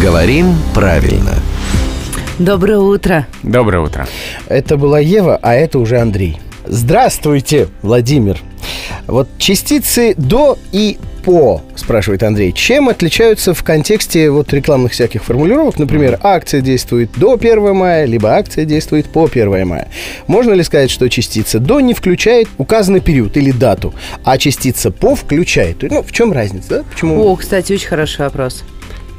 Говорим правильно. Доброе утро. Доброе утро. Это была Ева, а это уже Андрей. Здравствуйте, Владимир. Вот частицы «до» и «по», спрашивает Андрей, чем отличаются в контексте вот рекламных всяких формулировок? Например, акция действует до 1 мая, либо акция действует по 1 мая. Можно ли сказать, что частица «до» не включает указанный период или дату, а частица «по» включает? Ну, в чем разница, да? Почему? О, кстати, очень хороший вопрос.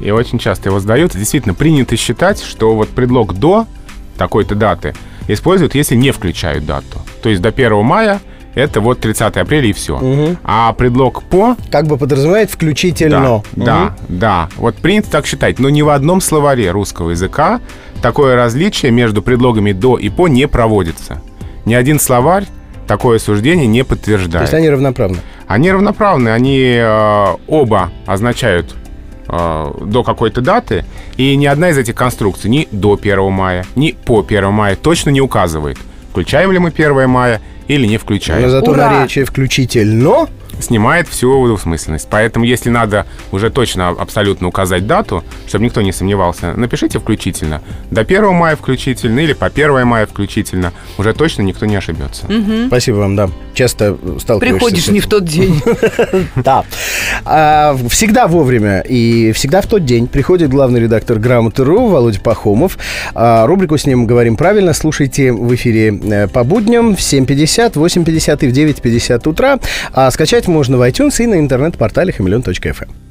И очень часто его задают. Действительно, принято считать, что вот предлог «до» такой-то даты используют, если не включают дату. То есть до 1 мая это вот 30 апреля и все. Мгм. А предлог «по» Как бы подразумевает включительно. Да, да, да. Вот принято так считать. Но ни в одном словаре русского языка такое различие между предлогами «до» и «по» не проводится. Ни один словарь такое суждение не То подтверждает. есть они равноправны. Они равноправны, они э, оба означают э, до какой-то даты, и ни одна из этих конструкций ни до 1 мая, ни по 1 мая точно не указывает, включаем ли мы 1 мая или не включаем. Но зато Ура! наречие включительно Снимает всю двусмысленность. Поэтому, если надо уже точно абсолютно указать дату, чтобы никто не сомневался, напишите включительно. До 1 мая включительно или по 1 мая включительно. Уже точно никто не ошибется. Спасибо вам, да. Часто сталкиваешься Приходишь не в тот день. Да. А, всегда вовремя и всегда в тот день приходит главный редактор «Грамоты.ру» Володя Пахомов. А, рубрику с ним «Говорим правильно» слушайте в эфире э, по будням в 7.50, 8.50 и в 9.50 утра. А скачать можно в iTunes и на интернет-портале хамелеон.фм.